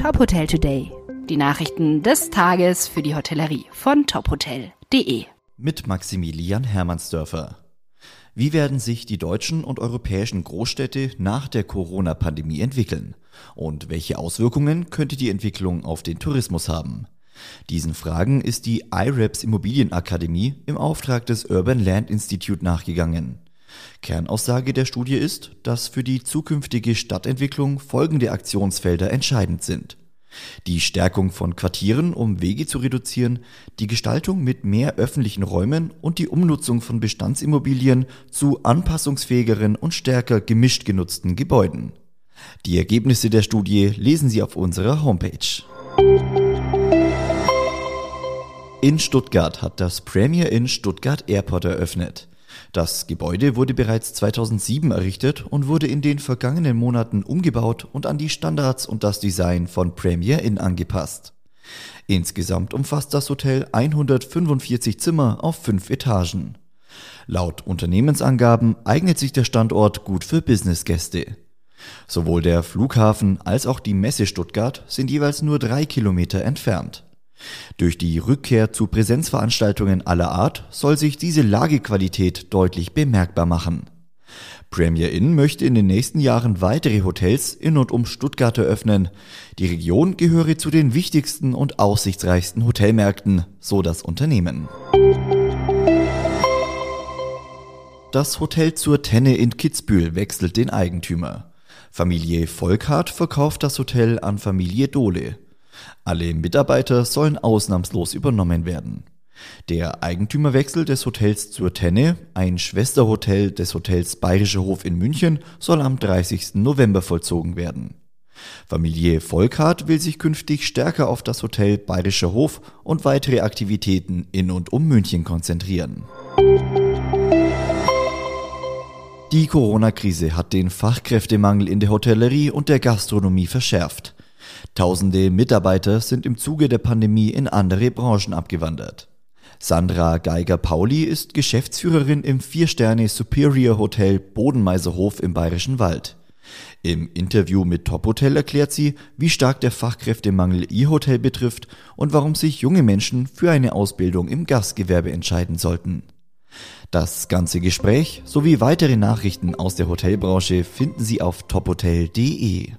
Top Hotel Today. Die Nachrichten des Tages für die Hotellerie von tophotel.de. Mit Maximilian Hermannsdörfer. Wie werden sich die deutschen und europäischen Großstädte nach der Corona-Pandemie entwickeln? Und welche Auswirkungen könnte die Entwicklung auf den Tourismus haben? Diesen Fragen ist die IREPS Immobilienakademie im Auftrag des Urban Land Institute nachgegangen. Kernaussage der Studie ist, dass für die zukünftige Stadtentwicklung folgende Aktionsfelder entscheidend sind. Die Stärkung von Quartieren, um Wege zu reduzieren, die Gestaltung mit mehr öffentlichen Räumen und die Umnutzung von Bestandsimmobilien zu anpassungsfähigeren und stärker gemischt genutzten Gebäuden. Die Ergebnisse der Studie lesen Sie auf unserer Homepage. In Stuttgart hat das Premier Inn Stuttgart Airport eröffnet. Das Gebäude wurde bereits 2007 errichtet und wurde in den vergangenen Monaten umgebaut und an die Standards und das Design von Premier Inn angepasst. Insgesamt umfasst das Hotel 145 Zimmer auf fünf Etagen. Laut Unternehmensangaben eignet sich der Standort gut für Businessgäste. Sowohl der Flughafen als auch die Messe Stuttgart sind jeweils nur drei Kilometer entfernt. Durch die Rückkehr zu Präsenzveranstaltungen aller Art soll sich diese Lagequalität deutlich bemerkbar machen. Premier Inn möchte in den nächsten Jahren weitere Hotels in und um Stuttgart eröffnen. Die Region gehöre zu den wichtigsten und aussichtsreichsten Hotelmärkten, so das Unternehmen. Das Hotel zur Tenne in Kitzbühel wechselt den Eigentümer. Familie Volkhardt verkauft das Hotel an Familie Dohle. Alle Mitarbeiter sollen ausnahmslos übernommen werden. Der Eigentümerwechsel des Hotels zur Tenne, ein Schwesterhotel des Hotels Bayerischer Hof in München, soll am 30. November vollzogen werden. Familie Volkhardt will sich künftig stärker auf das Hotel Bayerischer Hof und weitere Aktivitäten in und um München konzentrieren. Die Corona-Krise hat den Fachkräftemangel in der Hotellerie und der Gastronomie verschärft. Tausende Mitarbeiter sind im Zuge der Pandemie in andere Branchen abgewandert. Sandra Geiger-Pauli ist Geschäftsführerin im Vier-Sterne Superior Hotel Bodenmeiserhof im Bayerischen Wald. Im Interview mit Top Hotel erklärt sie, wie stark der Fachkräftemangel ihr Hotel betrifft und warum sich junge Menschen für eine Ausbildung im Gastgewerbe entscheiden sollten. Das ganze Gespräch sowie weitere Nachrichten aus der Hotelbranche finden Sie auf tophotel.de.